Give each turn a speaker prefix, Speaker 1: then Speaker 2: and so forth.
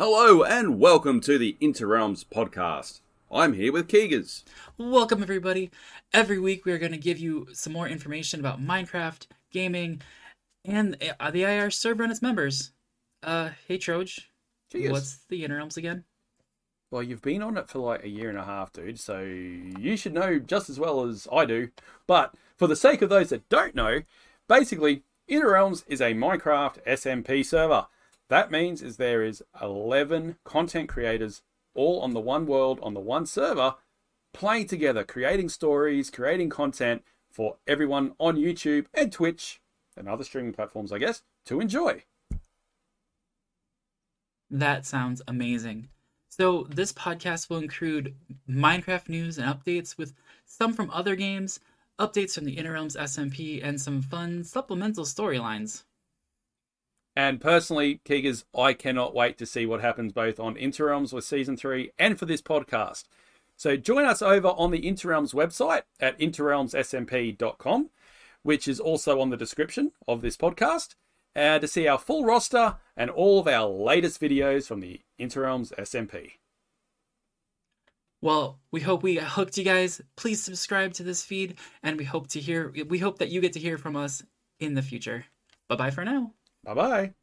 Speaker 1: Hello and welcome to the Interrealms podcast. I'm here with Keegers.
Speaker 2: Welcome, everybody. Every week, we are going to give you some more information about Minecraft, gaming, and uh, the IR server and its members. Uh, hey, Troj.
Speaker 1: Keegers.
Speaker 2: What's the Interrealms again?
Speaker 3: Well, you've been on it for like a year and a half, dude, so you should know just as well as I do. But for the sake of those that don't know, basically, Interrealms is a Minecraft SMP server. That means is there is 11 content creators all on the one world, on the one server, playing together, creating stories, creating content for everyone on YouTube and Twitch and other streaming platforms, I guess, to enjoy.
Speaker 2: That sounds amazing. So, this podcast will include Minecraft news and updates with some from other games, updates from the Interrealms SMP, and some fun supplemental storylines.
Speaker 3: And personally, Keegers, I cannot wait to see what happens both on Interrealms with Season 3 and for this podcast. So join us over on the Interrealms website at interrealmssmp.com, which is also on the description of this podcast, uh, to see our full roster and all of our latest videos from the Interrealms SMP.
Speaker 2: Well, we hope we hooked you guys. Please subscribe to this feed, and we hope to hear. We hope that you get to hear from us in the future. Bye bye for now.
Speaker 3: Bye bye.